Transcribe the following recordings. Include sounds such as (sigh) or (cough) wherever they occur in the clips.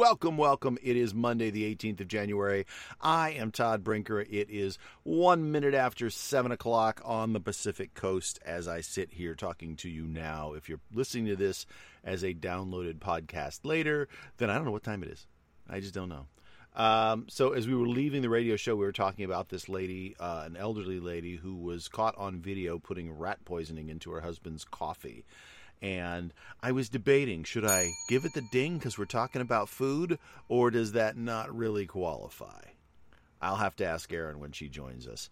Welcome, welcome. It is Monday, the 18th of January. I am Todd Brinker. It is one minute after 7 o'clock on the Pacific Coast as I sit here talking to you now. If you're listening to this as a downloaded podcast later, then I don't know what time it is. I just don't know. Um, so, as we were leaving the radio show, we were talking about this lady, uh, an elderly lady who was caught on video putting rat poisoning into her husband's coffee and I was debating should I give it the ding because we're talking about food, or does that not really qualify? I'll have to ask Erin when she joins us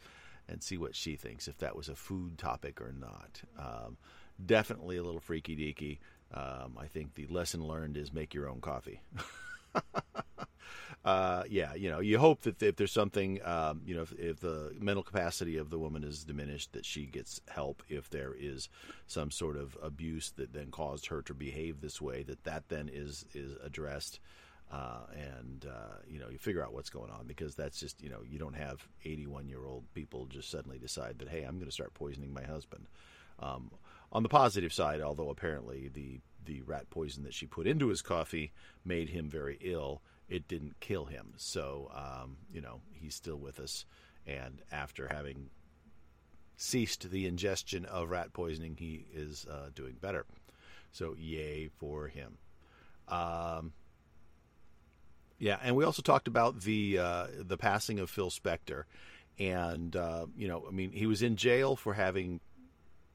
and see what she thinks if that was a food topic or not. Um, definitely a little freaky deaky. Um, I think the lesson learned is make your own coffee. (laughs) (laughs) uh, yeah, you know, you hope that if there's something, um, you know, if, if, the mental capacity of the woman is diminished, that she gets help. If there is some sort of abuse that then caused her to behave this way, that that then is is addressed. Uh, and uh, you know you figure out what's going on because that's just you know you don't have 81 year old people just suddenly decide that hey I'm going to start poisoning my husband. Um, on the positive side, although apparently the the rat poison that she put into his coffee made him very ill, it didn't kill him. So, um, you know, he's still with us. And after having ceased the ingestion of rat poisoning, he is uh, doing better. So, yay for him. Um, yeah, and we also talked about the uh, the passing of Phil Spector, and uh, you know, I mean, he was in jail for having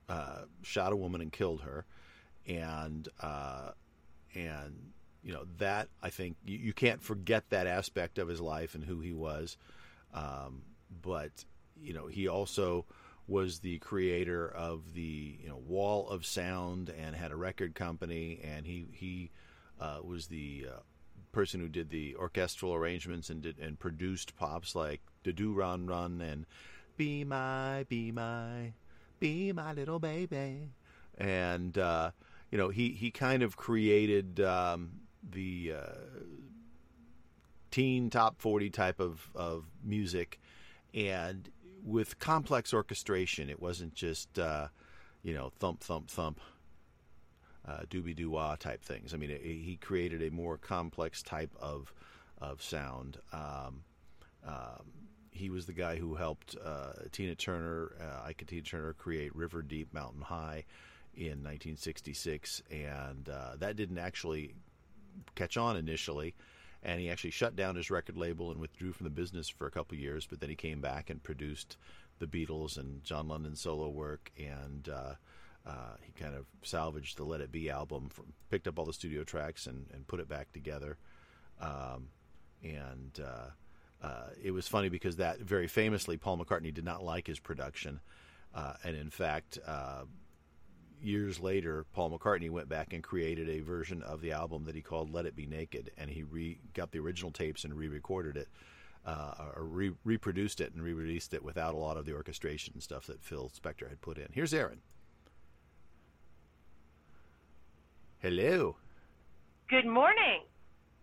uh, shot a woman and killed her, and uh, and you know that I think you, you, can't forget that aspect of his life and who he was. Um, but you know he also was the creator of the you know Wall of Sound and had a record company, and he he uh, was the uh, person who did the orchestral arrangements and did and produced pops like "Da Doo Ron Ron" and "Be My Be My Be My Little Baby," and uh, you know he he kind of created um, the uh, teen top 40 type of, of music. And with complex orchestration it wasn't just uh, you know thump thump thump uh, doobie doo wah type things. I mean it, he created a more complex type of of sound. Um, um, he was the guy who helped uh, Tina Turner, uh, Ike Tina Turner, create River Deep Mountain High in 1966, and uh, that didn't actually catch on initially, and he actually shut down his record label and withdrew from the business for a couple years. But then he came back and produced the Beatles and John Lennon solo work, and uh, uh, he kind of salvaged the Let It Be album, from, picked up all the studio tracks and, and put it back together. Um, and uh, uh it was funny because that very famously, Paul McCartney did not like his production. Uh, and in fact, years later, Paul McCartney went back and created a version of the album that he called "Let It Be Naked," and he re- got the original tapes and re-recorded it, uh, or re- reproduced it and re-released it without a lot of the orchestration and stuff that Phil Spector had put in. Here's Erin. Hello. Good morning.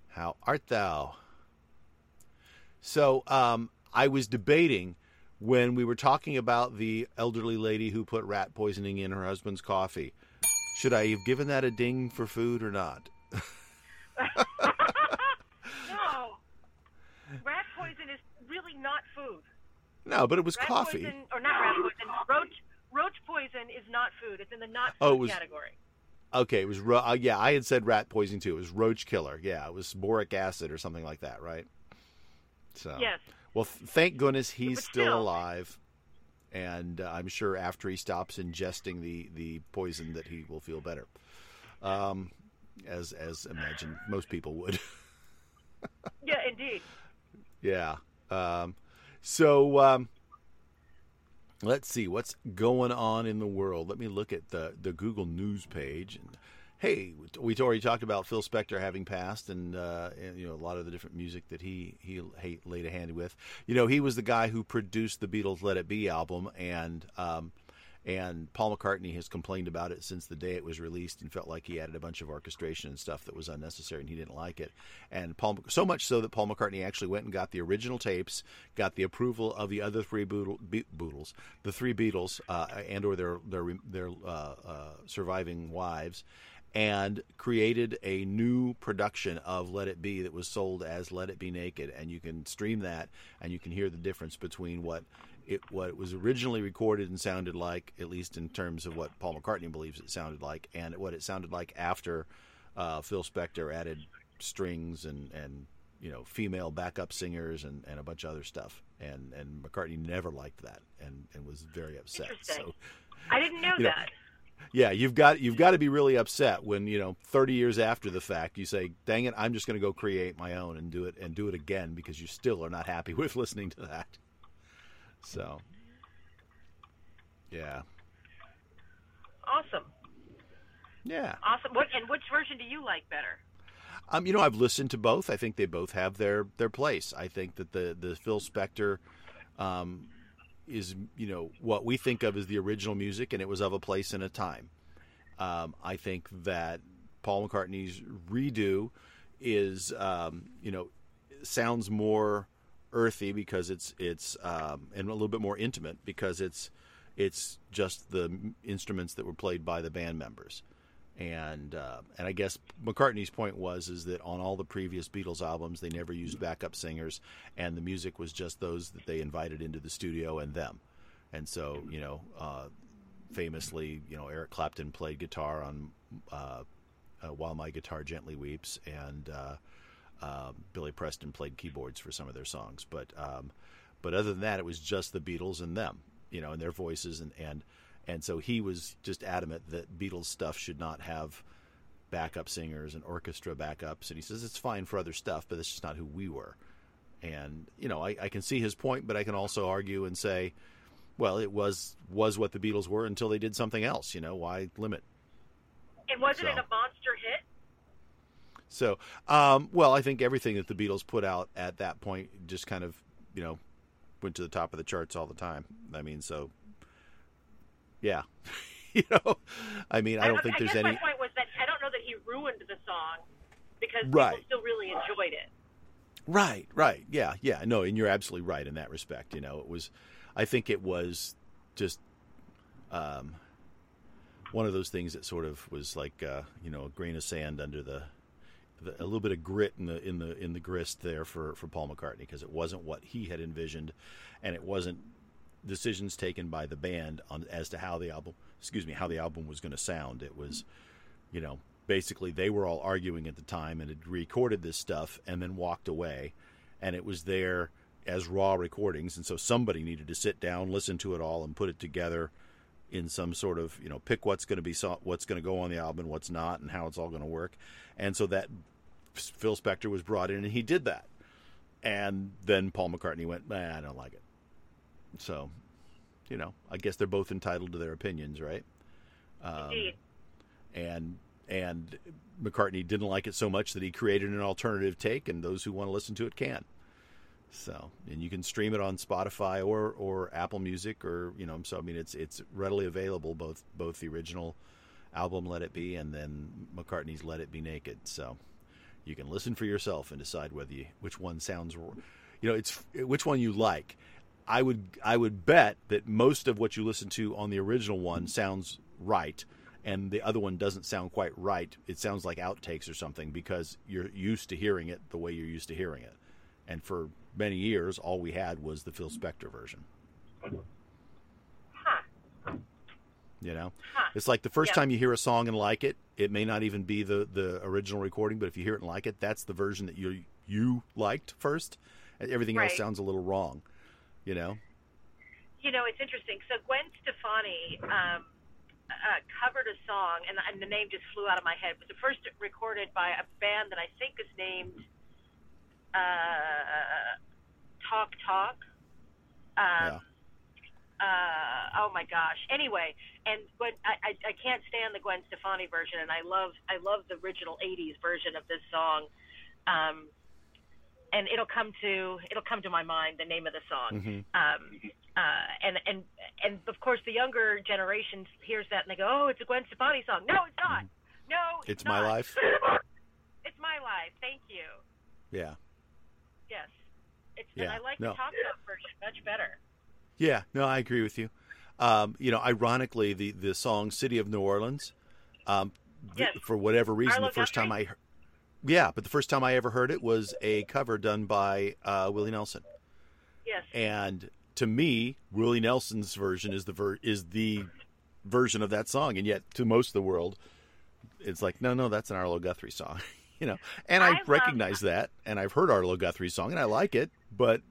How art thou? So, um, I was debating when we were talking about the elderly lady who put rat poisoning in her husband's coffee. Should I have given that a ding for food or not? (laughs) no. Rat poison is really not food. No, but it was rat coffee. Poison, or not rat poison. Roach, roach poison is not food. It's in the not food oh, was, category. Okay, it was ro- uh, yeah. I had said rat poison too. It was roach killer. Yeah, it was boric acid or something like that, right? So yes. Well, thank goodness he's still, alive, and uh, I'm sure after he stops ingesting the the poison that he will feel better. Um, as as imagine most people would. (laughs) yeah, indeed. Yeah. Um, so um, let's see what's going on in the world. Let me look at the the Google News page and hey, we already talked about Phil Spector having passed, and, uh, and, you know a lot of the different music that he he laid a hand with. You know, he was the guy who produced the Beatles' "Let It Be" album, and um, And Paul McCartney has complained about it since the day it was released and felt like he added a bunch of orchestration and stuff that was unnecessary and he didn't like it. And Paul, so much so that Paul McCartney actually went and got the original tapes, got the approval of the other three Beatles, the three Beatles, uh, and or their their their uh, uh, surviving wives, and created a new production of Let It Be that was sold as Let It Be Naked. And you can stream that and you can hear the difference between what it what it was originally recorded and sounded like, at least in terms of what Paul McCartney believes it sounded like, and what it sounded like after uh, Phil Spector added strings and, and you know female backup singers and, and a bunch of other stuff. And and McCartney never liked that and, and was very upset. So I didn't know (laughs) that. Know, yeah, you've got you've got to be really upset when you know 30 years after the fact you say, "Dang it, I'm just going to go create my own and do it and do it again because you still are not happy (laughs) with listening to that." So, yeah. Awesome. Yeah. Awesome. What and which version do you like better? Um, you know, I've listened to both. I think they both have their their place. I think that the the Phil Spector um, is you know what we think of as the original music, and it was of a place and a time. Um, I think that Paul McCartney's redo is um, you know sounds more earthy because it's it's um, and a little bit more intimate because it's it's just the instruments that were played by the band members and uh, and I guess McCartney's point was is that on all the previous Beatles albums they never used backup singers, and the music was just those that they invited into the studio and them, and so you know, uh, famously, you know, Eric Clapton played guitar on uh, uh "While My Guitar Gently Weeps," and uh, um, Billy Preston played keyboards for some of their songs, but um, but other than that, it was just the Beatles and them, you know, and their voices and and and so he was just adamant that Beatles stuff should not have backup singers and orchestra backups. And he says it's fine for other stuff, but that's just not who we were. And you know, I, I can see his point, but I can also argue and say, well, it was was what the Beatles were until they did something else. You know, why limit? And wasn't so. it a monster hit? So, um, well, I think everything that the Beatles put out at that point just kind of, you know, went to the top of the charts all the time. I mean, so yeah. (laughs) you know, I mean, I, don't, think I there's any. My point was that I don't know that he ruined the song because right. people still really enjoyed it. Right, right, yeah, yeah. No, and you're absolutely right in that respect. You know, it was, I think it was just um, one of those things that sort of was like, uh, you know, a grain of sand under the, the, a little bit of grit in the in the in the grist there for for Paul McCartney because it wasn't what he had envisioned, and it wasn't decisions taken by the band on as to how the album excuse me how the album was going to sound. It was you know basically they were all arguing at the time and had recorded this stuff and then walked away. And it was there as raw recordings. And so somebody needed to sit down listen to it all and put it together in some sort of you know pick what's going to be what's going to go on the album what's not and how it's all going to work. And so that Phil Spector was brought in and he did that. And then Paul McCartney went nah, I don't like it so, you know, I guess they're both entitled to their opinions, right? Um, Indeed. And and McCartney didn't like it so much that he created an alternative take, and those who want to listen to it can. So, and you can stream it on Spotify or or Apple Music, or you know, so I mean, it's it's readily available both both the original album Let It Be and then McCartney's Let It Be Naked. So, you can listen for yourself and decide whether you, which one sounds, you know, it's which one you like. I would I would bet that most of what you listen to on the original one sounds right, and the other one doesn't sound quite right. It sounds like outtakes or something because you're used to hearing it the way you're used to hearing it. And for many years, all we had was the Phil Spector version. Huh. You know, huh. it's like the first time you hear a song and like it, it may not even be the the original recording, but if you hear it and like it, that's the version that you you liked first. Everything right. else sounds a little wrong you know? You know, it's interesting. So Gwen Stefani um, uh, covered a song, and, and the name just flew out of my head. It was the first recorded by a band that I think is named uh, Talk Talk. Um, yeah. Uh, oh my gosh. Anyway, and when I, I I can't stand the Gwen Stefani version, and I love I love the original '80s version of this song. Um, and it'll come to it'll come to my mind the name of the song. Mhm. Um, uh, and and and of course the younger generation hears that and they go, "Oh, it's a Gwen Stefani song." No, it's not. No, it's, It's My. Life? (laughs) it's my life. Thank you. Yeah. Yes. It's Yeah, I like no. the talk show version much better. Yeah, no, I agree with you. Um, you know, ironically, the the song "City of New Orleans," um, th- Yes. for whatever reason, Arlo the first time I, Guthrie? Yeah, but the first time I ever heard it was a cover done by uh, Willie Nelson, Yes. and to me, Willie Nelson's version is the ver- is the version of that song, and yet to most of the world, it's like, no, no, that's an Arlo Guthrie song, (laughs) you know. And I, I recognize that, and I've heard Arlo Guthrie's song, and I like it, but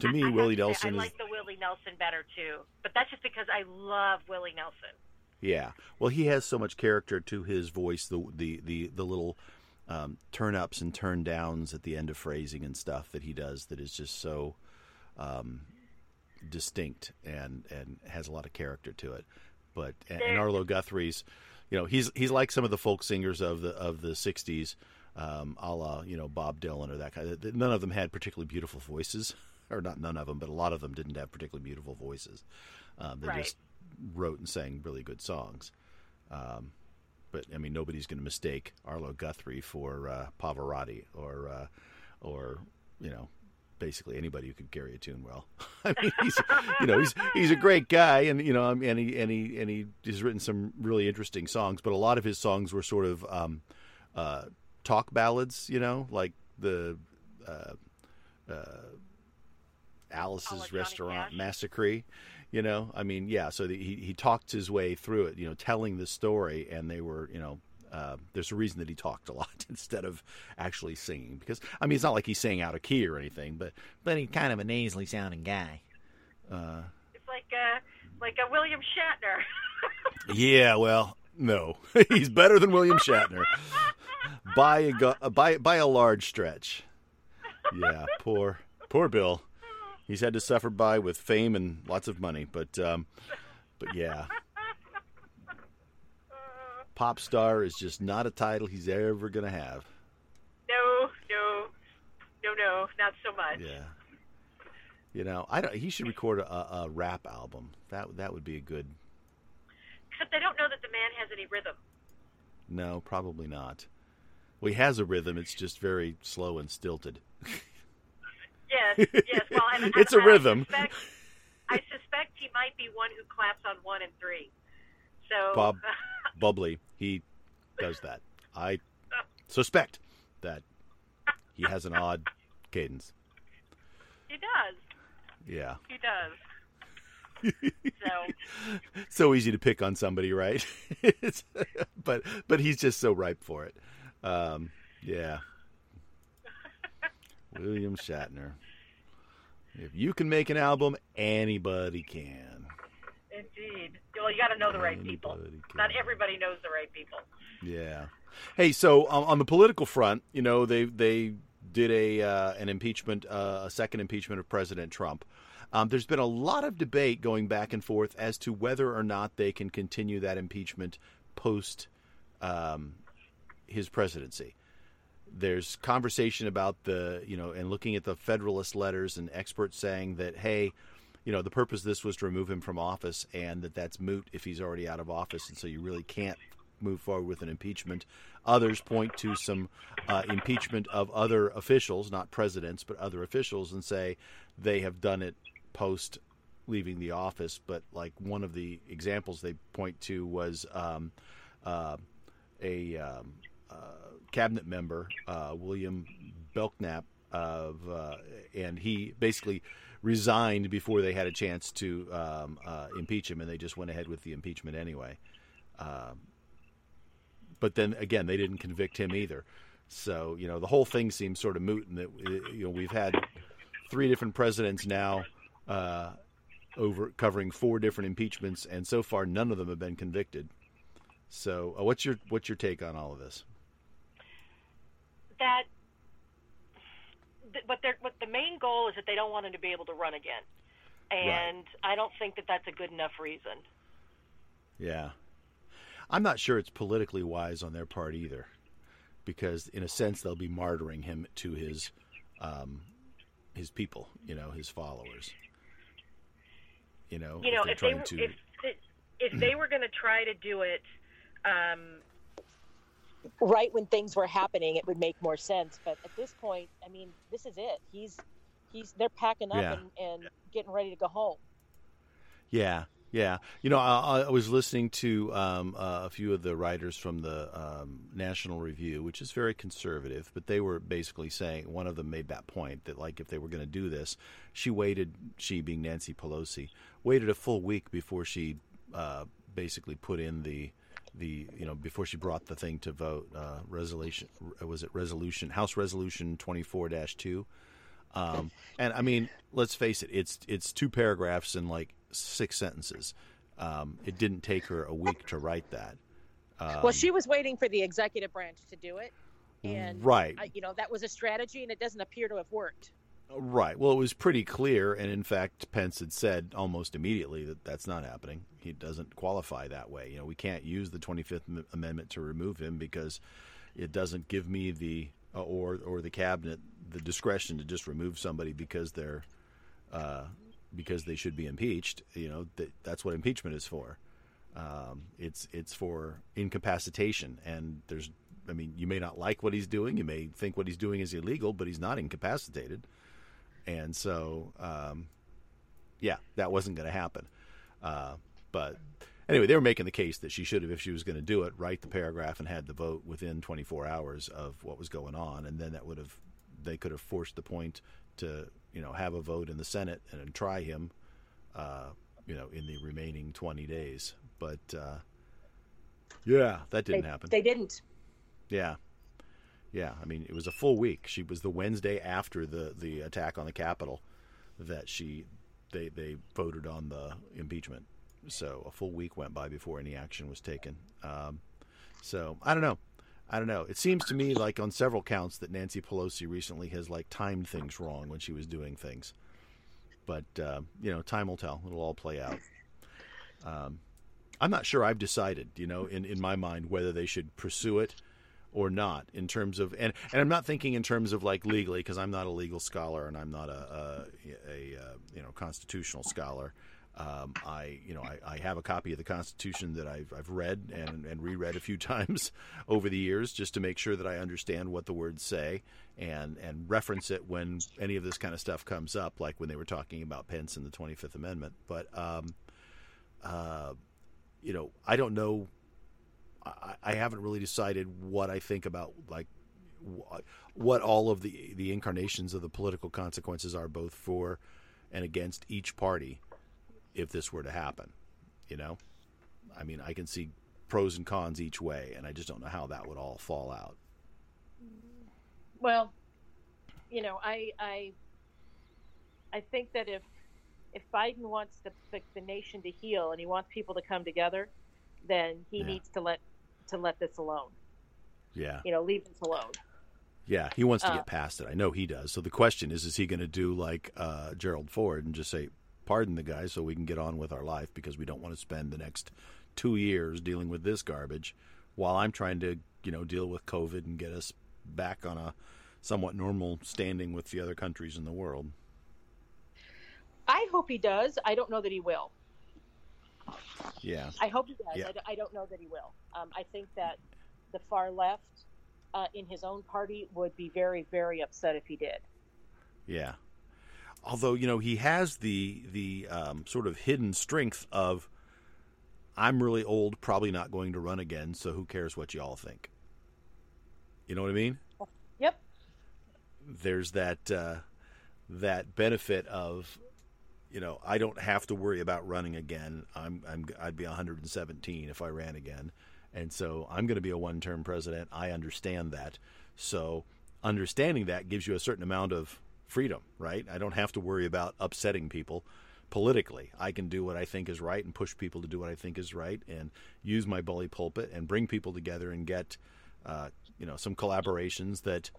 to me, I- Willie Nelson I is the Willie Nelson better too, but that's just because I love Willie Nelson. Yeah. Well, he has so much character to his voice. The the the the little um, turn ups and turn downs at the end of phrasing and stuff that he does that is just so um, distinct and and has a lot of character to it. But and, and Arlo Guthrie's, you know, he's he's like some of the folk singers of the of the '60s, um, a la you know Bob Dylan or that kind. of None of them had particularly beautiful voices, (laughs) or not none of them, but a lot of them didn't have particularly beautiful voices. Um, they Right. just wrote and sang really good songs. Um, but I mean, nobody's going to mistake Arlo Guthrie for uh, Pavarotti or uh, or you know basically anybody who could carry a tune well. (laughs) I mean, he's you know he's he's a great guy, and you know, um, and he and he and he has written some really interesting songs. But a lot of his songs were sort of um, uh, talk ballads, you know, like the uh, uh, Alice's Oh, like Restaurant? Massacre. You know, I mean, yeah. So the, he he talked his way through it, you know, telling the story, and they were, you know, uh, there's a reason that he talked a (laughs) lot instead of actually singing. Because I mean, it's not like he's saying out of key or anything, but but he's kind of a nasally sounding guy. Uh, It's like uh, like a William Shatner. (laughs) yeah, well, no, (laughs) he's better than William Shatner by a by by a large stretch. Yeah, poor poor Bill. He's had to suffer by with fame and lots of money, but um, but yeah, pop star is just not a title he's ever gonna have. no, no, no, no, not so much. Yeah. You know, I don't. He should record a, a rap album. That that would be a good. Except I don't know that the man has any rhythm. No, probably not. Well, he has a rhythm. It's just very slow and stilted. (laughs) Yes, yes. Well, and, (laughs) It's a rhythm. I suspect, I suspect he might be one who claps on one and three. So Bob (laughs) Bubbly, he does that. I suspect that he has an odd cadence. he does. Yeah. He does. so (laughs) So easy to pick on somebody, right? But but he's just so ripe for it. Um, yeah. William Shatner. If you can make an album, anybody can. indeed. Well, you got to know the right people. Can. Not everybody knows the right people. Yeah. Hey, so um, on the political front, you know, they they did a uh, an impeachment, uh, a second impeachment of President Trump. Um, there's been a lot of debate going back and forth as to whether or not they can continue that impeachment post um, his presidency. There's conversation about the, you know, and looking at the Federalist letters and experts saying that, hey, you know, the purpose of this was to remove him from office and that that's moot if he's already out of office. And so you really can't move forward with an impeachment. Others point to some uh, impeachment of other officials, not presidents, but other officials, and say they have done it post leaving the office. But like one of the examples they point to was um, uh, a um, cabinet member, uh, William Belknap, of uh, and he basically resigned before they had a chance to um, uh, impeach him, and they just went ahead with the impeachment anyway. Um, but then again, they didn't convict him either. So you know the whole thing seems sort of moot, and that you know we've had three different presidents now uh, over covering four different impeachments, and so far none of them have been convicted. So uh, what's your what's your take on all of this? That th- what they're what the main goal is that they don't want him to be able to run again, and I don't think that that's a good enough reason. Yeah. I'm not sure it's politically wise on their part either, because in a sense they'll be martyring him to his um, his people, you know, his followers. You know, you know, if, if they trying to, if if they were going to try to do it, um, right when things were happening, it would make more sense. But at this point, I mean, this is it. He's he's they're packing up Yeah. and, and getting ready to go home. Yeah, yeah. You know, I, I was listening to um, uh, a few of the writers from the um, National Review, which is very conservative, but they were basically saying one of them made that point that like if they were going to do this, she waited. She being Nancy Pelosi waited a full week before she uh, basically put in the the you know before she brought the thing to vote uh, resolution was it resolution House Resolution twenty four dash two. Um, and I mean, let's face it, it's it's two paragraphs and like six sentences. Um, it didn't take her a week to write that. Um, well, she was waiting for the executive branch to do it, and right, I, you know that was a strategy, and it doesn't appear to have worked. Right. Well, it was pretty clear, and in fact, Pence had said almost immediately that that's not happening. He doesn't qualify that way. You know, we can't use the Twenty Fifth Amendment to remove him because it doesn't give me the uh, or or the cabinet the discretion to just remove somebody because they're uh, because they should be impeached. You know that that's what impeachment is for. Um, it's it's for incapacitation, and there's I mean you may not like what he's doing, you may think what he's doing is illegal, but he's not incapacitated, and so um, yeah, that wasn't going to happen. Uh, but anyway, they were making the case that she should have, if she was going to do it, write the paragraph and had the vote within 24 hours of what was going on, and then that would have they could have forced the point to you know have a vote in the Senate and try him, uh, you know, in the remaining 20 days. But uh, yeah, that didn't they, happen. They didn't. Yeah. Yeah, I mean, it was a full week. She was the Wednesday after the, the attack on the Capitol that she they they voted on the impeachment. So a full week went by before any action was taken. Um, so I don't know. I don't know. It seems to me like on several counts that Nancy Pelosi recently has like timed things wrong when she was doing things. But uh, you know, time will tell. It'll all play out. Um, I'm not sure I've decided, you know, in, in my mind whether they should pursue it or not in terms of and and I'm not thinking in terms of like legally because I'm not a legal scholar and I'm not a a, a, uh you know constitutional scholar. Um, I you know I, I have a copy of the Constitution that I've I've read and and reread a few (laughs) times over the years just to make sure that I understand what the words say and and reference it when any of this kind of stuff comes up, like when they were talking about Pence and the Twenty Fifth Amendment. But um, uh, you know I don't know I, I haven't really decided what I think about like what, what all of the the incarnations of the political consequences are both for and against each party if this were to happen. You know, I mean, I can see pros and cons each way, and I just don't know how that would all fall out. Well, you know, I I I think that if if Biden wants the, the, the nation to heal and he wants people to come together, then he Yeah. needs to let to let this alone. Yeah, You know, leave this alone. yeah, he wants to Uh, get past it. I know he does. So the question is, is he going to do like uh, Gerald Ford and just say, "Pardon the guy," so we can get on with our life because we don't want to spend the next two years dealing with this garbage, while I'm trying to, you know, deal with COVID and get us back on a somewhat normal standing with the other countries in the world. I hope he does. I don't know that he will. Yeah, I hope he does. Yeah. I, I don't know that he will. Um, I think that the far left uh, in his own party would be very, very upset if he did. yeah. Although you know he has the the um, sort of hidden strength of, I'm really old, probably not going to run again, so who cares what you all think? You know what I mean? Yep. there's that uh, that benefit of you know I don't have to worry about running again. I'm, I'm I'd be 117 if I ran again, and so I'm going to be a one-term president. I understand that. So understanding that gives you a certain amount of freedom, right? I don't have to worry about upsetting people politically. I can do what I think is right and push people to do what I think is right and use my bully pulpit and bring people together and get uh, you know some collaborations that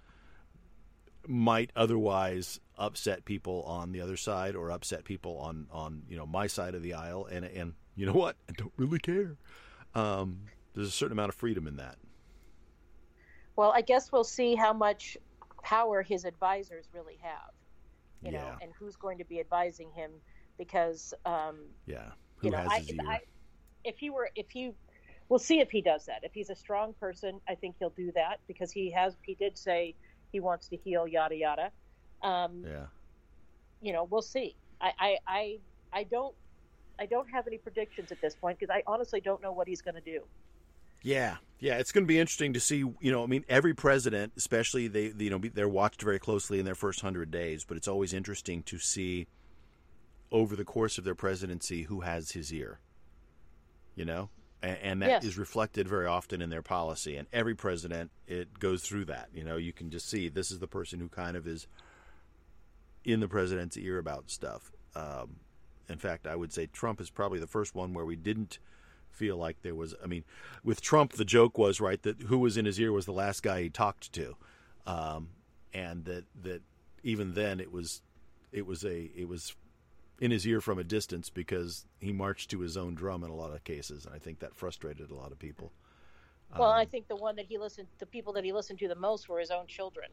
might otherwise upset people on the other side or upset people on on you know my side of the aisle and and you know what I don't really care um, there's a certain amount of freedom in that Well, I guess we'll see how much power his advisors really have. You know, and who's going to be advising him because um, Yeah. Who you know, I? I, if he were, if he, we'll see if he does that. If he's a strong person, I think he'll do that because he has. He did say he wants to heal, yada yada. Um, yeah. You know, we'll see. I, I, I, I don't, I don't have any predictions at this point because I honestly don't know what he's going to do. Yeah, yeah, it's going to be interesting to see. You know, I mean, every president, especially they, you know, they're watched very closely in their first hundred days. But it's always interesting to see over the course of their presidency who has his ear. You know, and, that is Yes. reflected very often in their policy. And every president, it goes through that. You know, you can just see this is the person who kind of is in the president's ear about stuff. Um, in fact, I would say Trump is probably the first one where we didn't feel like there was. I mean, with Trump, the joke was right that who was in his ear was the last guy he talked to, um, and that that even then it was it was a it was in his ear from a distance because he marched to his own drum in a lot of cases, and I think that frustrated a lot of people. Well, Um, I think the one that he listened, the people that he listened to the most were his own children.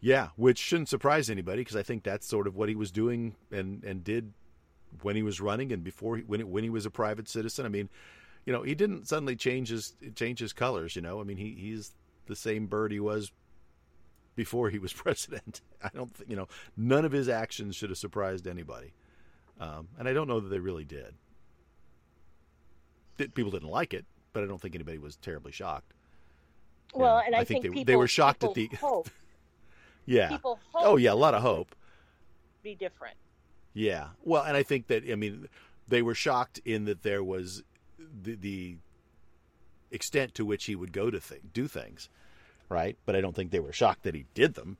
Yeah, which shouldn't surprise anybody because I think that's sort of what he was doing and and did when he was running and before he, when it, when he was a private citizen. I mean, you know, he didn't suddenly change his change his colors. You know, I mean, he he's the same bird he was before he was (laughs) president. I don't, think, you know, none of his actions should have surprised anybody, um, and I don't know that they really did. People didn't like it, but I don't think anybody was terribly shocked. Well, and I, I think they- people, they were shocked at the- hope, (laughs) Yeah. people hope Oh yeah, a lot of hope. be different. Yeah. Well, and I think that I mean they were shocked in that there was the, the extent to which he would go to th- do things, right? But I don't think they were shocked that he did them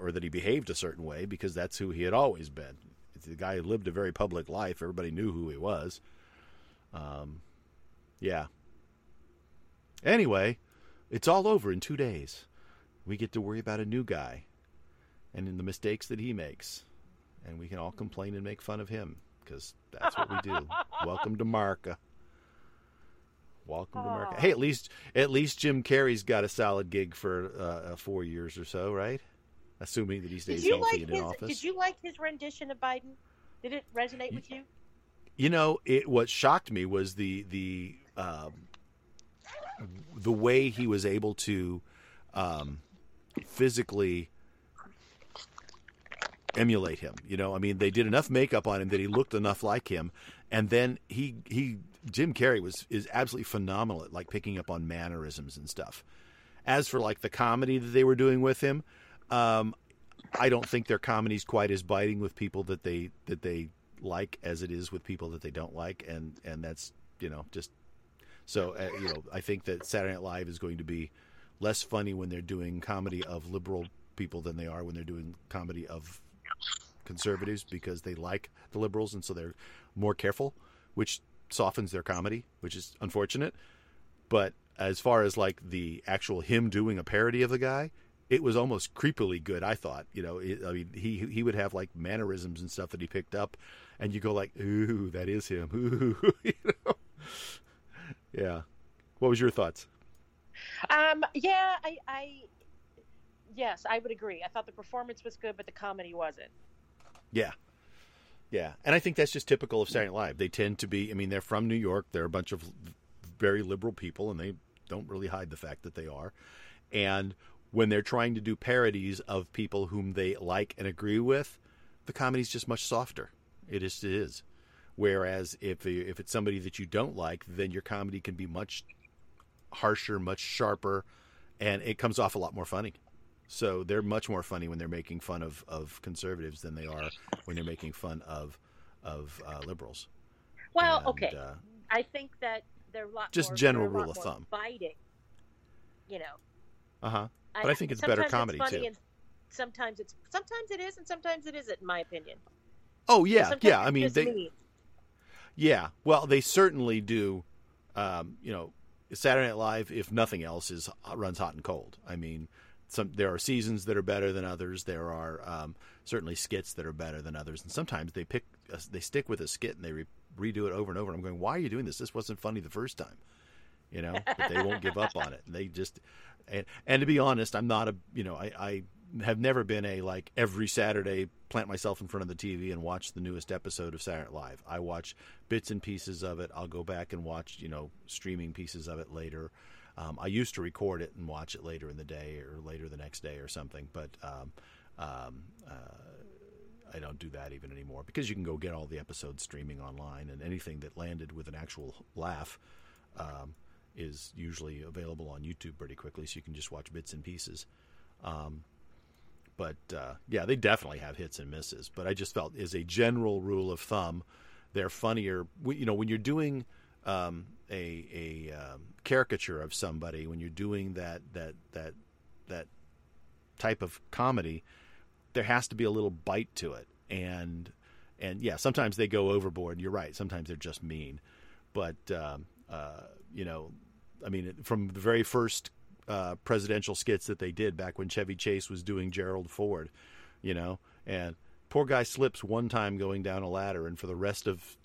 or that he behaved a certain way because that's who he had always been. The guy who lived a very public life. Everybody knew who he was. Um, yeah. Anyway, it's all over in two days. We get to worry about a new guy and in the mistakes that he makes and we can all complain and make fun of him because that's what we do. (laughs) Welcome to Marca. Welcome to America. Hey, at least at least Jim Carrey's got a solid gig for uh, uh, four years or so, right? Assuming that he stays Did you healthy like in his? office. Did you like his rendition of Biden? Did it resonate with you? You know, it what shocked me was the the um, the way he was able to um, physically emulate him. You know, I mean, they did enough makeup on him that he looked enough like him, and then he he Jim Carrey was is absolutely phenomenal at like picking up on mannerisms and stuff. As for like the comedy that they were doing with him, um, I don't think their comedy's quite as biting with people that they that they like as it is with people that they don't like, and and that's you know just so uh, you know I think that Saturday Night Live is going to be less funny when they're doing comedy of liberal people than they are when they're doing comedy of conservatives because they like the liberals and so they're more careful, which softens their comedy, which is unfortunate. But as far as like the actual him doing a parody of the guy, it was almost creepily good. I thought, you know, it, I mean, he he would have like mannerisms and stuff that he picked up, and you go like, ooh, that is him. Ooh, (laughs) you know? Yeah. What was your thoughts? Um, yeah, I, I, yes, I would agree. I thought the performance was good, but the comedy wasn't. Yeah. Yeah. And I think that's just typical of Saturday Night Live. They tend to be, I mean, they're from New York. They're a bunch of very liberal people, and they don't really hide the fact that they are. And when they're trying to do parodies of people whom they like and agree with, the comedy's just much softer. It is. It is. Whereas if if it's somebody that you don't like, then your comedy can be much harsher, much sharper, and it comes off a lot more funny. So they're much more funny when they're making fun of, of conservatives than they are when they're making fun of of uh, liberals. Well, And, okay, uh, I think that they're a lot Just more, general they're a lot rule of thumb. Biting, you know. uh huh. But I think it's better comedy, funny too. Sometimes it's sometimes it is, and sometimes it isn't, in my opinion. Oh yeah, yeah. I mean, they mean. yeah. Well, they certainly do. Um, you know, Saturday Night Live, if nothing else, is uh, runs hot and cold. I mean, some there are seasons that are better than others. There are um, certainly skits that are better than others, and sometimes they pick a, they stick with a skit and they re- redo it over and over. And I'm going, why are you doing this? This wasn't funny the first time. You know, but they won't give up on it. They just and and to be honest, I'm not a you know I, I have never been a like every Saturday plant myself in front of the TV and watch the newest episode of Saturday Night Live. I watch bits and pieces of it. I'll go back and watch you know streaming pieces of it later. Um, I used to record it and watch it later in the day or later the next day or something, but um, um, uh, I don't do that even anymore because you can go get all the episodes streaming online, and anything that landed with an actual laugh um, is usually available on YouTube pretty quickly, so you can just watch bits and pieces. Um, but uh, yeah, they definitely have hits and misses. But I just felt, as a general rule of thumb, they're funnier. You know, when you're doing um, a a um, caricature of somebody, when you're doing that that that that type of comedy, there has to be a little bite to it. And and yeah, sometimes they go overboard. You're right. Sometimes they're just mean. But um, uh, you know, I mean, from the very first uh, presidential skits that they did back when Chevy Chase was doing Gerald Ford, you know, and poor guy slips one time going down a ladder, and for the rest of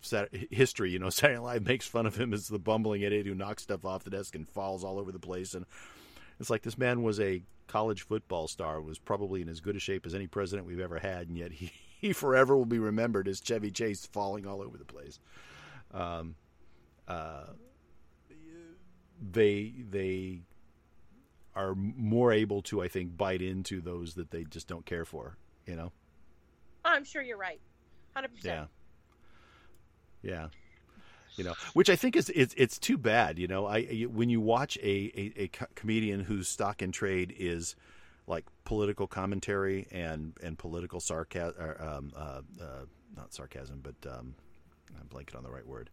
history, you know, (laughs) Saturday Night Live makes fun of him as the bumbling idiot who knocks stuff off the desk and falls all over the place. And it's like this man was a college football star, was probably in as good a shape as any president we've ever had, and yet (laughs) he, he forever will be remembered as Chevy Chase falling all over the place. Um, uh, they they are more able to, I think, bite into those that they just don't care for. You know. I'm sure you're right. Hundred percent. Yeah. Yeah. You know, which I think is it's it's too bad. You know, I when you watch a a, a comedian whose stock and trade is like political commentary and and political sarcasm, um, uh, uh, not sarcasm, but um, I'm blanking on the right word.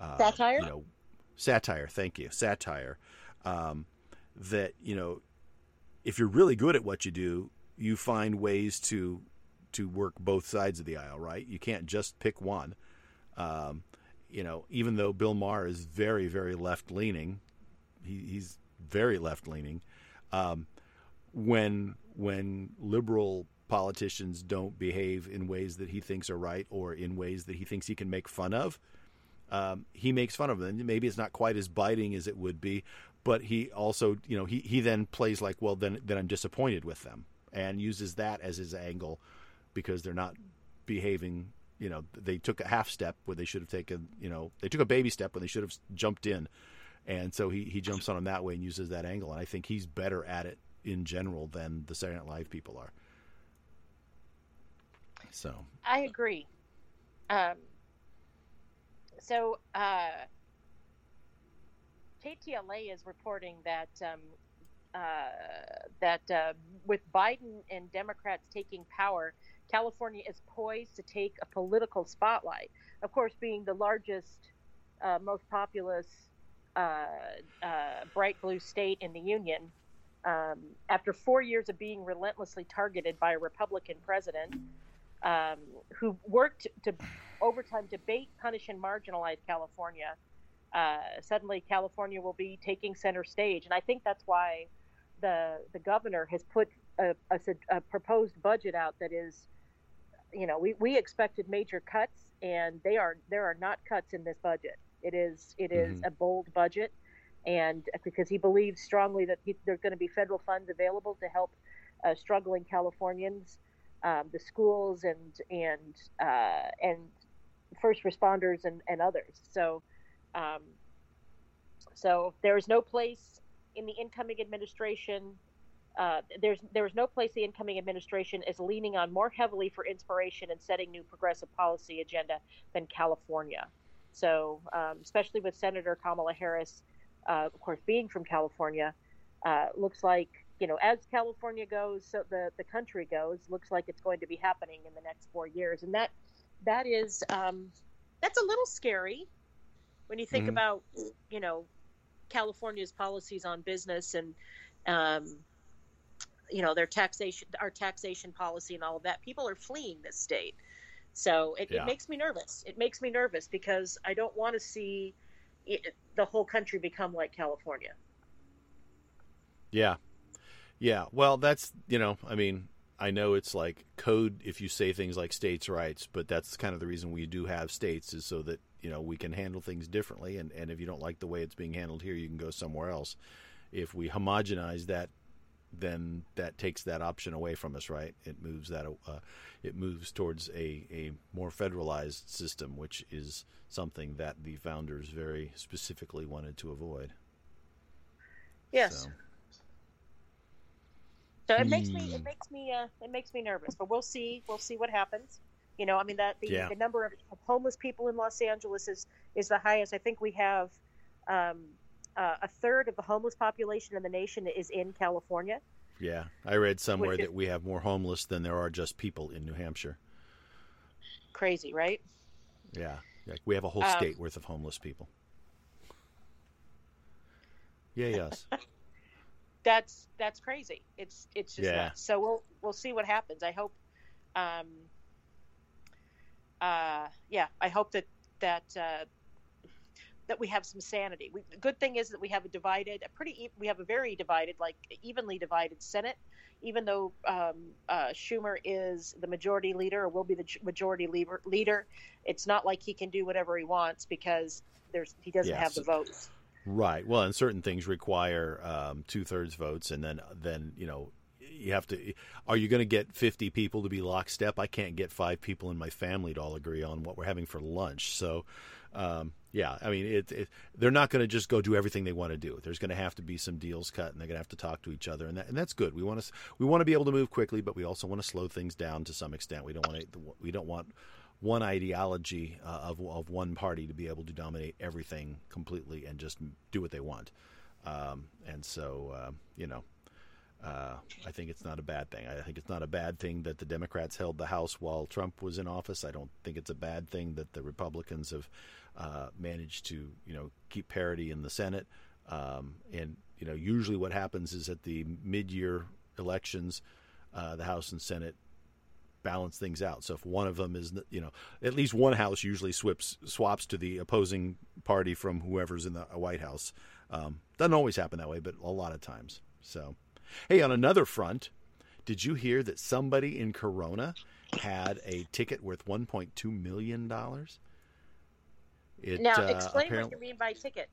Uh, satire. You know, satire. Thank you, satire. Um, that you know if you're really good at what you do you find ways to to work both sides of the aisle right you can't just pick one um, you know even though bill maher is very very left leaning he, he's very left leaning um, when when liberal politicians don't behave in ways that he thinks are right or in ways that he thinks he can make fun of um, he makes fun of them. Maybe it's not quite as biting as it would be, but he also, you know, he, he then plays like, well, then then I'm disappointed with them, and uses that as his angle because they're not behaving. You know, they took a half step where they should have taken. You know, they took a baby step when they should have jumped in, and so he he jumps on them that way and uses that angle. And I think he's better at it in general than the Saturday Night Live people are. So I agree. Um, so. Uh, KTLA is reporting that um, uh, that uh, with Biden and Democrats taking power, California is poised to take a political spotlight. Of course, being the largest, uh, most populous, uh, uh, bright blue state in the union. Um, after four years of being relentlessly targeted by a Republican president um, who worked to overtime to bait, punish, and marginalize California, uh, suddenly California will be taking center stage. And I think that's why the the governor has put a, a, a proposed budget out that is, you know, we, we expected major cuts, and they are there are not cuts in this budget. It is it is mm-hmm. a bold budget, and because he believes strongly that he, there's going to be federal funds available to help uh, struggling Californians, um, the schools, and and uh, and first responders and, and others. So um, so there is no place in the incoming administration. Uh, there's there's no place the incoming administration is leaning on more heavily for inspiration and setting new progressive policy agenda than California. So um, especially with Senator Kamala Harris, uh, of course, being from California, uh, looks like you know as California goes, so the the country goes. Looks like it's going to be happening in the next four years, and that that is um, that's a little scary when you think mm-hmm. about you know California's policies on business and um, you know their taxation our taxation policy and all of that people are fleeing this state so it, yeah. it makes me nervous it makes me nervous because i don't want to see it, the whole country become like california yeah yeah well that's you know i mean I know it's like code if you say things like states' rights, but that's kind of the reason we do have states is so that you know we can handle things differently. And, and if you don't like the way it's being handled here, you can go somewhere else. If we homogenize that then that takes that option away from us, right? It moves that uh, it moves towards a, a more federalized system, which is something that the founders very specifically wanted to avoid. Yes. So, so it makes me it hmm. makes me uh, it makes me nervous, but we'll see we'll see what happens. You know, I mean that the, yeah. the number of homeless people in Los Angeles is is the highest. I think we have um, uh, a third of the homeless population in the nation is in California. Yeah, I read somewhere is, that we have more homeless than there are just people in New Hampshire. Crazy, right? Yeah, like we have a whole um, state worth of homeless people. Yeah, yes. (laughs) that's that's crazy. It's it's just yeah. Nuts. So we'll we'll see what happens. I hope. Um, uh, yeah, I hope that that uh, that we have some sanity. We, the good thing is that we have a divided, a pretty, we have a very divided, like evenly divided Senate. Even though um, uh, Schumer is the majority leader or will be the majority leader, leader, it's not like he can do whatever he wants because there's he doesn't yes. have the votes. Right. Well, and certain things require um, two thirds votes, and then then you know you have to. Are you going to get fifty people to be lockstep? I can't get five people in my family to all agree on what we're having for lunch. So um, yeah, I mean, it, it, they're not going to just go do everything they want to do. There's going to have to be some deals cut, and they're going to have to talk to each other, and, that, and that's good. We want to we want to be able to move quickly, but we also want to slow things down to some extent. We don't want to, we don't want one ideology uh, of of one party to be able to dominate everything completely and just do what they want. Um, and so, uh, you know, uh, I think it's not a bad thing. I think it's not a bad thing that the Democrats held the House while Trump was in office. I don't think it's a bad thing that the Republicans have uh, managed to, you know, keep parity in the Senate. Um, and you know, usually what happens is at the mid-year elections, uh, the House and Senate balance things out. So if one of them is, you know, at least one house usually swaps swaps to the opposing party from whoever's in the White House. Um, doesn't always happen that way, but a lot of times. So. Hey, on another front, did you hear that somebody in Corona had a ticket worth $1.2 million? It, now, uh, explain what you mean by ticket.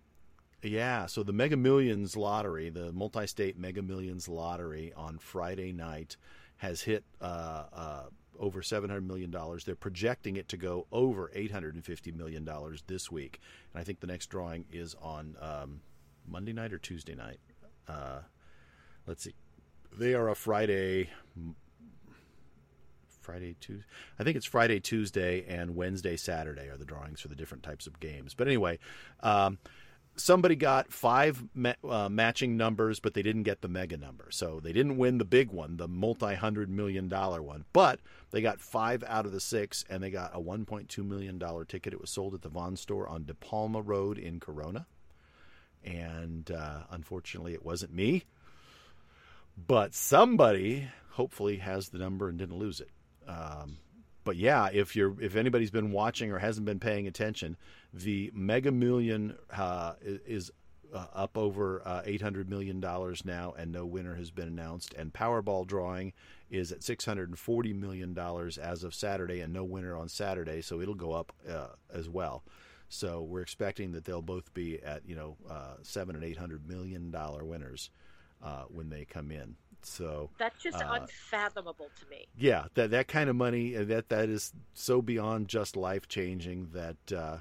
Yeah, so the Mega Millions lottery, the multi state Mega Millions lottery on Friday night has hit uh, uh, over $700 million. They're projecting it to go over $850 million this week. And I think the next drawing is on um, Monday night or Tuesday night. Let's see, they are a Friday, Friday Tuesday. I think it's Friday, Tuesday, and Wednesday, Saturday are the drawings for the different types of games. But anyway, um, somebody got five uh, matching numbers, but they didn't get the mega number. So they didn't win the big one, the multi hundred million dollar one. But they got five out of the six, and they got a one point two million dollar ticket. It was sold at the Vons store on De Palma Road in Corona. And uh, unfortunately, it wasn't me but somebody hopefully has the number and didn't lose it. Um, but yeah, if you're if anybody's been watching or hasn't been paying attention, the Mega Million uh, is uh, up over uh, eight hundred million dollars now, and no winner has been announced. And Powerball drawing is at six hundred and forty million dollars as of Saturday, and no winner on Saturday, so it'll go up uh, as well. So we're expecting that they'll both be at you know uh, seven and eight hundred million dollar winners uh, when they come in. So that's just uh, unfathomable to me. Yeah, that that kind of money uh, that that is so beyond just life changing that uh,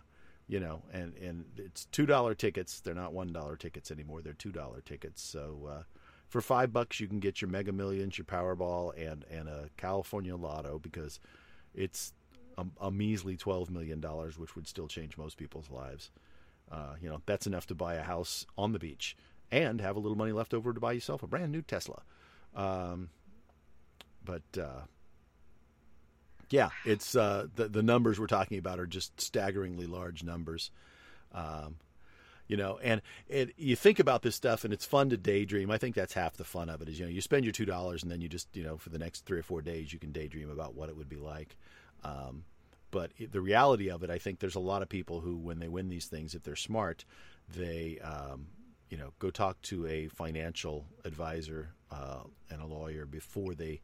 you know, and and it's two dollar tickets. They're not one dollar tickets anymore. They're two dollar tickets. So uh, for five bucks, you can get your Mega Millions, your Powerball, and and a California Lotto because it's a, a measly twelve million dollars, which would still change most people's lives. Uh, you know, that's enough to buy a house on the beach and have a little money left over to buy yourself a brand new Tesla. Um, but uh, yeah, it's uh, the the numbers we're talking about are just staggeringly large numbers. Um, you know, and it, you think about this stuff, and it's fun to daydream. I think that's half the fun of it. Is you know, you spend your two dollars, and then you just you know, for the next three or four days, you can daydream about what it would be like. Um, but the reality of it, I think there's a lot of people who, when they win these things, if they're smart, they um, you know, go talk to a financial advisor uh, and a lawyer before they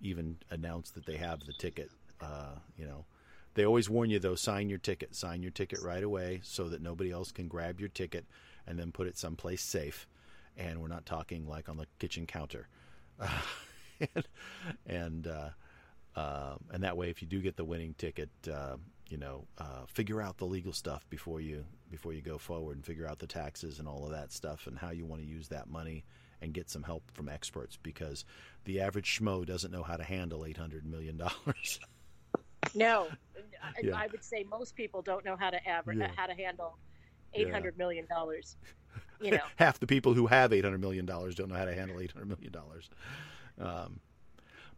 even announce that they have the ticket. Uh, you know, they always warn you though: sign your ticket, sign your ticket right away, so that nobody else can grab your ticket and then put it someplace safe. And we're not talking like on the kitchen counter. uh, (laughs) and and, uh, uh, and that way, if you do get the winning ticket, uh, you know, uh, figure out the legal stuff before you before you go forward, and figure out the taxes and all of that stuff, and how you want to use that money, and get some help from experts because the average schmo doesn't know how to handle eight hundred million dollars. (laughs) No, Yeah. I, I would say most people don't know how to aver- Yeah. how to handle Yeah. eight hundred million dollars. You know, (laughs) half the people who have eight hundred million dollars don't know how to handle eight hundred million dollars. Um,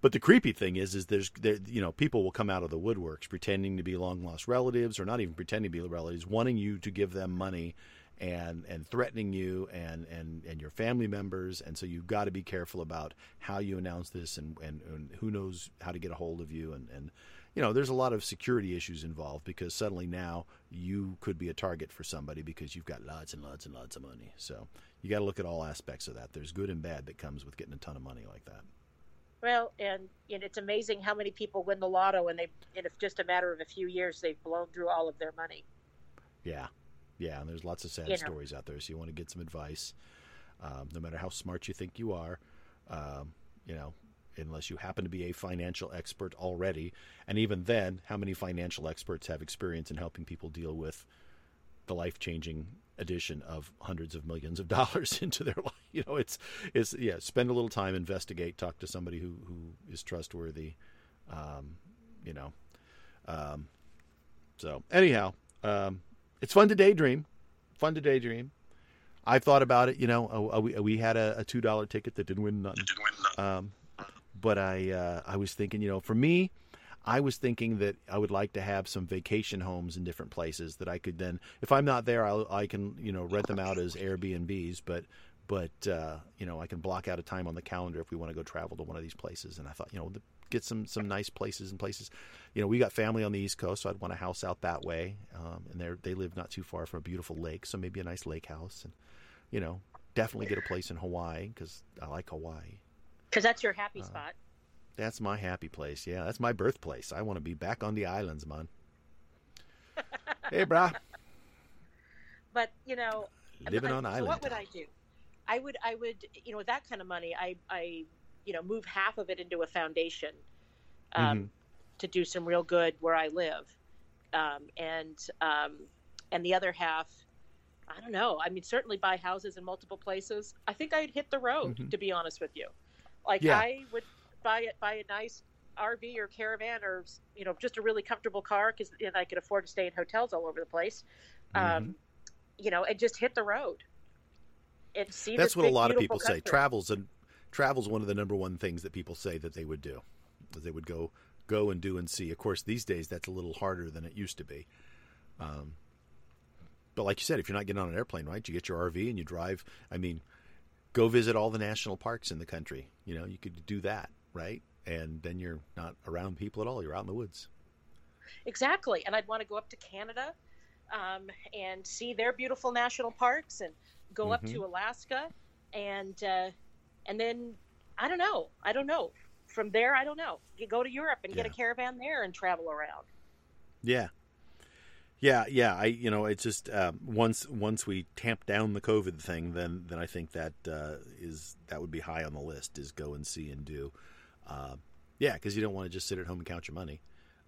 but the creepy thing is, is there's there, you know people will come out of the woodworks pretending to be long lost relatives, or not even pretending to be relatives, wanting you to give them money, and and threatening you and and and your family members, and so you've got to be careful about how you announce this, and and, and who knows how to get a hold of you, and and you know there's a lot of security issues involved because suddenly now you could be a target for somebody because you've got lots and lots and lots of money. So you got to look at all aspects of that. There's good and bad that comes with getting a ton of money like that. Well, and, and it's amazing how many people win the lotto, and they in just a matter of a few years they've blown through all of their money. Yeah, yeah. And there's lots of sad You know. stories out there. So you want to get some advice, um, no matter how smart you think you are. Um, you know, unless you happen to be a financial expert already, and even then, how many financial experts have experience in helping people deal with the life changing addition of hundreds of millions of dollars (laughs) into their life? You know, it's it's yeah. Spend a little time, investigate, talk to somebody who who is trustworthy. Um, you know, um, so anyhow, um, it's fun to daydream. Fun to daydream. I thought about it. You know, uh, we we had a, a two dollar ticket that didn't win nothing. Um, but I uh, I was thinking, you know, for me, I was thinking that I would like to have some vacation homes in different places that I could then, if I'm not there, I'll, I can you know rent them out as Airbnbs. But but uh, you know I can block out a time on the calendar if we want to go travel to one of these places. And I thought, you know, get some some nice places and places. You know, we got family on the East Coast, so I'd want a house out that way. Um, and they they live not too far from a beautiful lake, so maybe a nice lake house. And you know, definitely get a place in Hawaii because I like Hawaii. Because that's your happy Uh, spot. That's my happy place. Yeah, that's my birthplace. I want to be back on the islands, man. (laughs) hey, brah. But you know, Living I- on so island. What would. I do? I would, I would, you know, with that kind of money, I, I, you know, move half of it into a foundation, um, Mhm. to do some real good where I live, um, and um, and the other half, I don't know. I mean, certainly buy houses in multiple places. I think I'd hit the road, Mhm. to be honest with you. Like Yeah. I would buy it, buy a nice RV or caravan, or you know, just a really comfortable car because I could afford to stay in hotels all over the place. Mm-hmm. Um, you know, and just hit the road and see. That's what a lot of people say. Travels and travels one of the number one things that people say that they would do. They would go go and do and see. Of course, these days that's a little harder than it used to be. Um, but like you said, if you're not getting on an airplane, right? You get your RV and you drive. I mean, go visit all the national parks in the country. You know, you could do that, right? And then you're not around people at all. You're out in the woods. Exactly, and I'd want to go up to Canada um, and see their beautiful national parks, and go up Mhm. to Alaska, and uh, and then I don't know, I don't know. From there, I don't know. You go to Europe and get a caravan there and travel around. Yeah. Yeah, yeah. I, you know, it's just um, once once we tamp down the COVID thing, then then I think that uh, is that would be high on the list. Is go and see and do. Uh, yeah, because you don't want to just sit at home and count your money.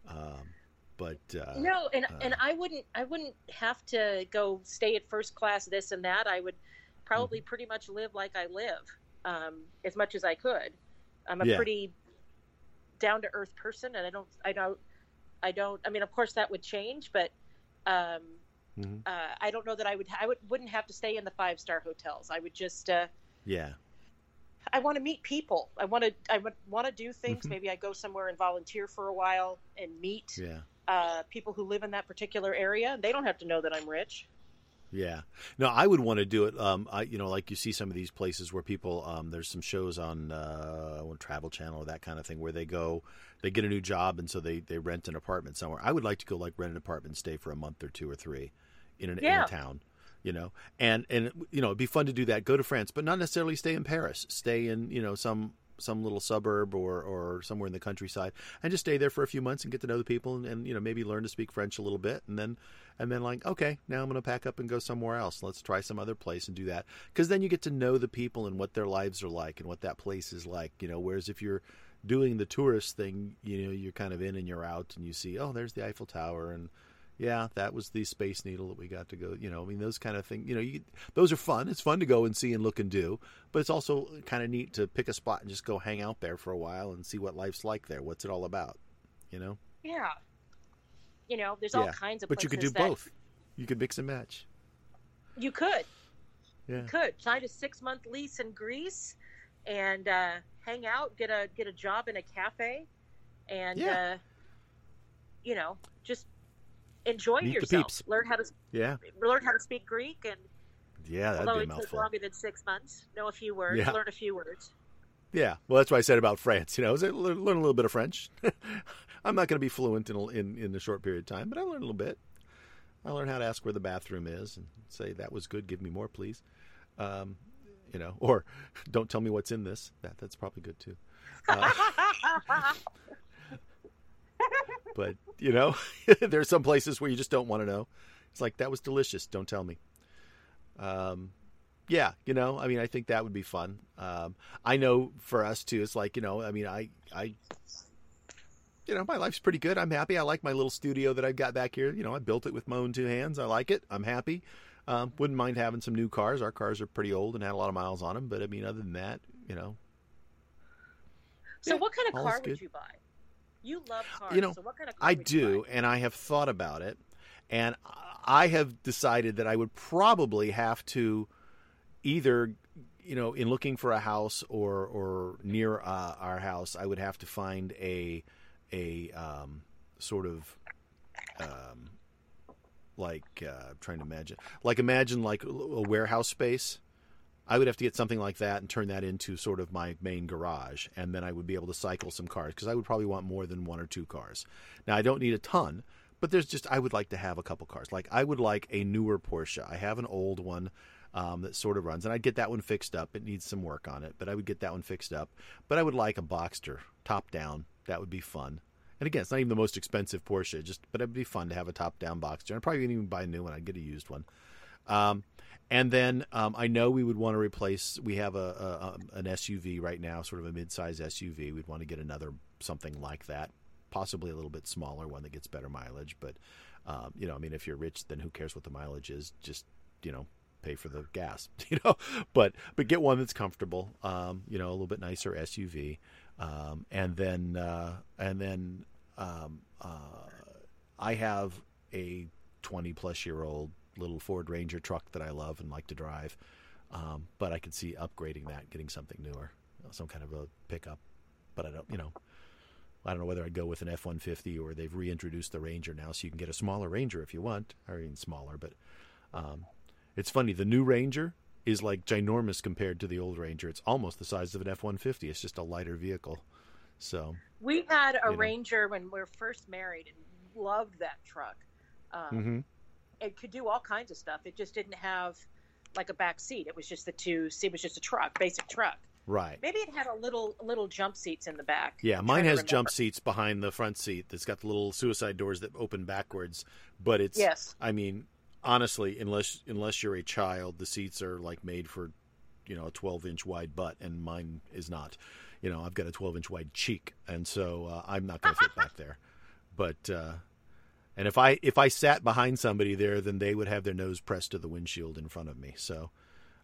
Um, but uh, no, and uh, and I wouldn't I wouldn't have to go stay at first class this and that. I would probably Mm-hmm. pretty much live like I live um, as much as I could. I'm a Yeah. pretty down to earth person, and I don't I don't I don't. I mean, of course that would change, but um, mhm. uh, I don't know that I would I would wouldn't have to stay in the five star hotels. I would just uh, yeah, I want to meet people. I want to I want to do things. Mhm. Maybe I go somewhere and volunteer for a while and meet yeah, uh, people who live in that particular area. They don't have to know that I'm rich. yeah. No, I would want to do it. Um, I, you know, like you see some of these places where people, um, there's some shows on uh, on Travel Channel or that kind of thing where they go, they get a new job and so they they rent an apartment somewhere. I would like to go like rent an apartment, and stay for a month or two or three, in an in a town. You know, and and you know, it'd be fun to do that. Go to France, but not necessarily stay in Paris. Stay in you know some some little suburb or or somewhere in the countryside and just stay there for a few months and get to know the people and, and you know maybe learn to speak French a little bit and then and then like okay now I'm going to pack up and go somewhere else. Let's try some other place and do that because then you get to know the people and what their lives are like and what that place is like. You know, whereas if you're doing the tourist thing, you know, you're kind of in and you're out and you see oh there's the Eiffel Tower and yeah, that was the Space Needle that we got to go. You know, I mean, those kind of things. You know, you, those are fun. It's fun to go and see and look and do, but it's also kind of neat to pick a spot and just go hang out there for a while and see what life's like there. What's it all about? You know? Yeah. You know, there's Yeah. all kinds of. But you could do both. You could mix and match. You could. Yeah. You could sign a six month lease in Greece and uh, hang out, get a get a job in a cafe, and Yeah. uh, you know just enjoy Meet yourself. peeps. Learn how to Yeah. learn how to speak Greek, and Yeah, that'd although be a it takes mouthful. longer than six months, know a few words, Yeah. learn a few words. Yeah, well, that's what I said about France. You know, I was able to learn a little bit of French. (laughs) I'm not going to be fluent in, a- in in a short period of time, but I learned a little bit. I learned how to ask where the bathroom is and say that was good. Give me more, please. Um, you know, or (laughs) don't tell me what's in this. That that's probably good too. Uh, (laughs) but you know, (laughs) there's some places where you just don't want to know. It's like that was delicious. Don't tell me. Um, yeah, you know, I mean, I think that would be fun. Um, I know for us too. It's like you know, I mean, I, I, you know, my life's pretty good. I'm happy. I like my little studio that I've got back here. You know, I built it with my own two hands. I like it. I'm happy. Um, wouldn't mind having some new cars. Our cars are pretty old and had a lot of miles on them. But I mean, other than that, you know, so, Yeah, what kind of car would good. you buy? You love cars. You know, so what kind of car I do, and I have thought about it, and I have decided that I would probably have to either, you know, in looking for a house or or near uh, our house, I would have to find a a um, sort of um, like uh, I'm trying to imagine, like imagine like a warehouse space. I would have to get something like that and turn that into sort of my main garage, and then I would be able to cycle some cars because I would probably want more than one or two cars. Now I don't need a ton, but there's just I would like to have a couple cars. Like I would like a newer Porsche. I have an old one um, that sort of runs, and I'd get that one fixed up. It needs some work on it, but I would get that one fixed up. But I would like a Boxster top down. That would be fun. And again, it's not even the most expensive Porsche, just but it'd be fun to have a top down Boxster. I'd probably even buy a new one. I'd get a used one. Um, and then um, I know we would want to replace. We have a, a, an SUV right now, sort of a mid-size SUV. We'd want to get another something like that, possibly a little bit smaller one that gets better mileage. But um, you know, I mean, if you're rich, then who cares what the mileage is? Just you know, pay for the gas, (laughs) you know. But but get one that's comfortable. Um, you know, a little bit nicer SUV, um, and then uh, and then um, uh, I have a 20 plus year old little Ford Ranger truck that I love and like to drive. Um, but I could see upgrading that, getting something newer, some kind of a pickup. But I don't, you know, I don't know whether I'd go with an F 150 or they've reintroduced the Ranger now, so you can get a smaller Ranger if you want, or even smaller. But um, it's funny, the new Ranger is like ginormous compared to the old Ranger. It's almost the size of an F 150. It's just a lighter vehicle. So, We had a You know. Ranger when we were first married and loved that truck. Um, mhm. It could do all kinds of stuff. It just didn't have like a back seat. It was just the two. It was just a truck, basic truck. right. Maybe it had a little little jump seats in the back. Yeah, mine has jump seats behind the front seat that's got the little suicide doors that open backwards. But it's, Yes. I mean, honestly, unless unless you're a child, the seats are like made for, you know, a 12 inch wide butt, and mine is not. You know, I've got a 12 inch wide cheek, and so uh, I'm not going to fit back there. (laughs) But uh, and if I if I sat behind somebody there, then they would have their nose pressed to the windshield in front of me. So.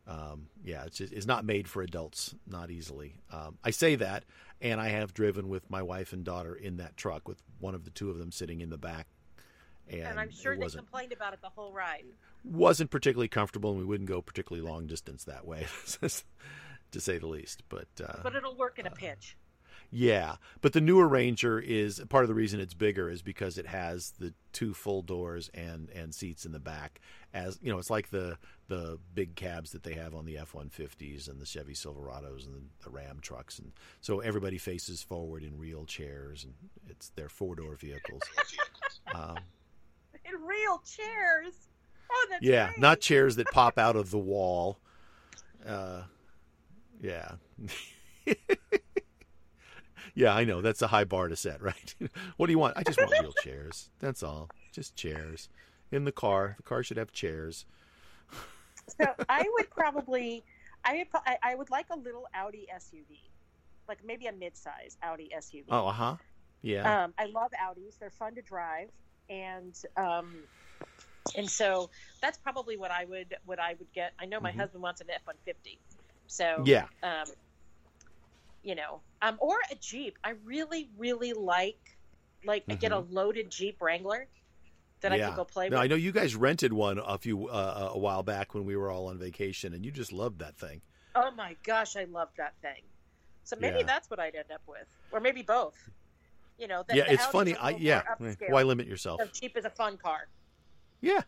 Um, yeah, it's just, it's not made for adults, not easily. Um, I say that, and I have driven with my wife and daughter in that truck with one of the two of them sitting in the back, and, And I'm sure they complained about it the whole ride. wasn't particularly comfortable, and we wouldn't go particularly long distance that way, (laughs) to say the least. But uh, But it'll work in a pinch. Yeah, but the newer Ranger is part of the reason it's bigger is because it has the two full doors and and seats in the back. As you know, it's like the the big cabs that they have on the F one fifties and the Chevy Silverados and the, the Ram trucks, and so everybody faces forward in real chairs, and it's their four door vehicles. (laughs) um, In real chairs. Oh, that's yeah, great. not chairs that pop out of the wall. Uh, yeah. (laughs) yeah, I know that's a high bar to set, (laughs) right? what do you want? I just want real chairs. That's all. Just chairs in the car. The car should have chairs. so (laughs) I would probably, I would, I- would like a little Audi SUV, like maybe a mid-size Audi SUV. Oh, uh huh. Yeah. Um, I love Audis; they're fun to drive, and um, and so that's probably what I would what I would get. I know my Mhm. husband wants an F one fifty, so yeah. um, you know, um, or a Jeep. I really, really like like I get a loaded Jeep Wrangler that I Mm-hmm. Can go play No, with. I know you guys rented one a few uh, a while back when we were all on vacation, and you just loved that thing. Oh my gosh, I loved that thing. So maybe Yeah. that's what I'd end up with, or maybe both. You know, the, yeah, the it's Audi's funny. I yeah. Why limit yourself? So Jeep is a fun car. Yeah.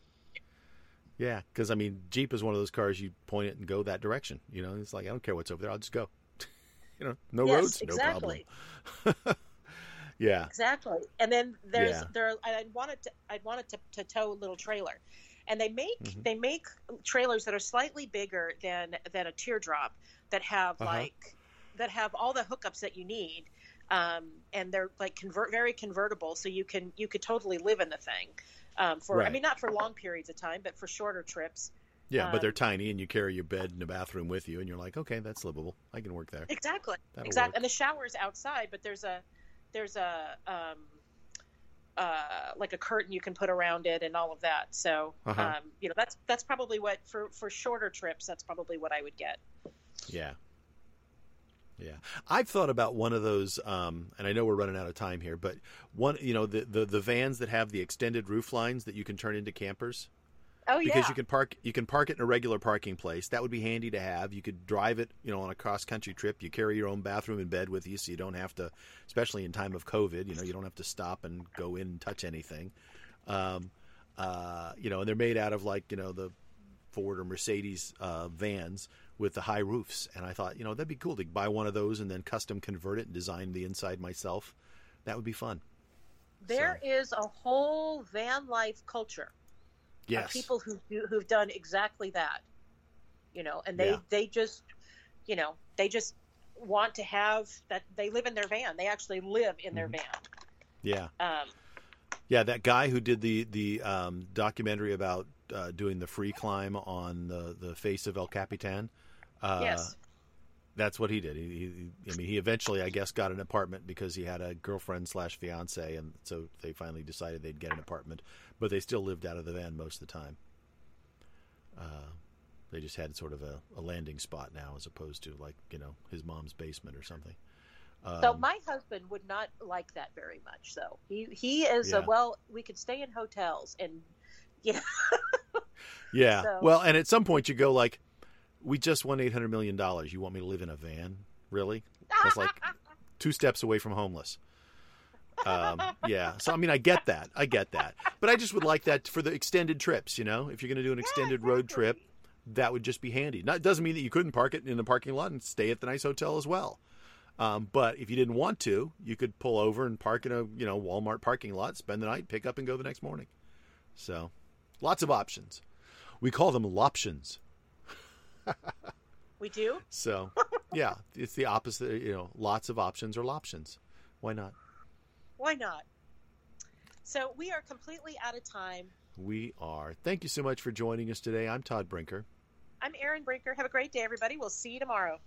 Yeah, because I mean, Jeep is one of those cars you point it and go that direction. You know, it's like I don't care what's over there, I'll just go. (laughs) you know, no Yes, roads, exactly. no problem. (laughs) yeah, Exactly. And then there's Yeah. there I wanted to I wanted to, to tow a little trailer. And they make Mhm. they make trailers that are slightly bigger than than a teardrop that have Uh-huh. like that have all the hookups that you need. Um, and they're like convert very convertible so you can you could totally live in the thing. Um, for I mean not for long periods of time, but for shorter trips. Yeah, but they're Um, tiny, and you carry your bed and a bathroom with you, and you're like, okay, that's livable. I can work there. Exactly. That'll exactly. work. And the shower's outside, but there's a there's a um, uh, like a curtain you can put around it and all of that. So Uh-huh. um, you know that's that's probably what for for shorter trips. That's probably what I would get. Yeah. Yeah. I've thought about one of those, um, and I know we're running out of time here, but one, you know, the, the, the vans that have the extended roof lines that you can turn into campers. Oh because yeah. you can park you can park it in a regular parking place. That would be handy to have. You could drive it, you know, on a cross country trip. You carry your own bathroom and bed with you, so you don't have to, especially in time of COVID. You know, you don't have to stop and go in and touch anything. Um, uh, you know, and they're made out of like you know the Ford or Mercedes uh, vans with the high roofs. And I thought, you know, that'd be cool to buy one of those and then custom convert it and design the inside myself. That would be fun. There is a whole van life culture Yes. of people who do, who've done exactly that. You know, and they Yeah. they just you know they just want to have that they live in their van. They actually live in their Mhm. van. Yeah. Um, Yeah, that guy who did the the um, documentary about uh, doing the free climb on the the face of El Capitan. Uh, yes. That's what he did. He, he, I mean, he eventually, I guess, got an apartment because he had a girlfriend slash fiance, and so they finally decided they'd get an apartment. But they still lived out of the van most of the time. Uh, they just had sort of a, a landing spot now, as opposed to like you know his mom's basement or something. Um, So my husband would not like that very much. So he he is Yeah. a well. We could stay in hotels and yeah. (laughs) Yeah. So- Well, and at some point you go like, we just won eight hundred million dollars. You want me to live in a van? Really? That's like (laughs) two steps away from homeless. Um, yeah. So I mean, I get that. I get that. But I just would like that for the extended trips. You know, if you're going to do an extended road trip, that would just be handy. Not it doesn't mean that you couldn't park it in the parking lot and stay at the nice hotel as well. Um, but if you didn't want to, you could pull over and park in a you know Walmart parking lot, spend the night, pick up, and go the next morning. So, lots of options. We call them loptions we do. So, yeah, it's the opposite. You know, lots of options or options. Why not? Why not? So we are completely out of time. We are. Thank you so much for joining us today. I'm Todd Brinker. I'm Erin Brinker. Have a great day, everybody. We'll see you tomorrow.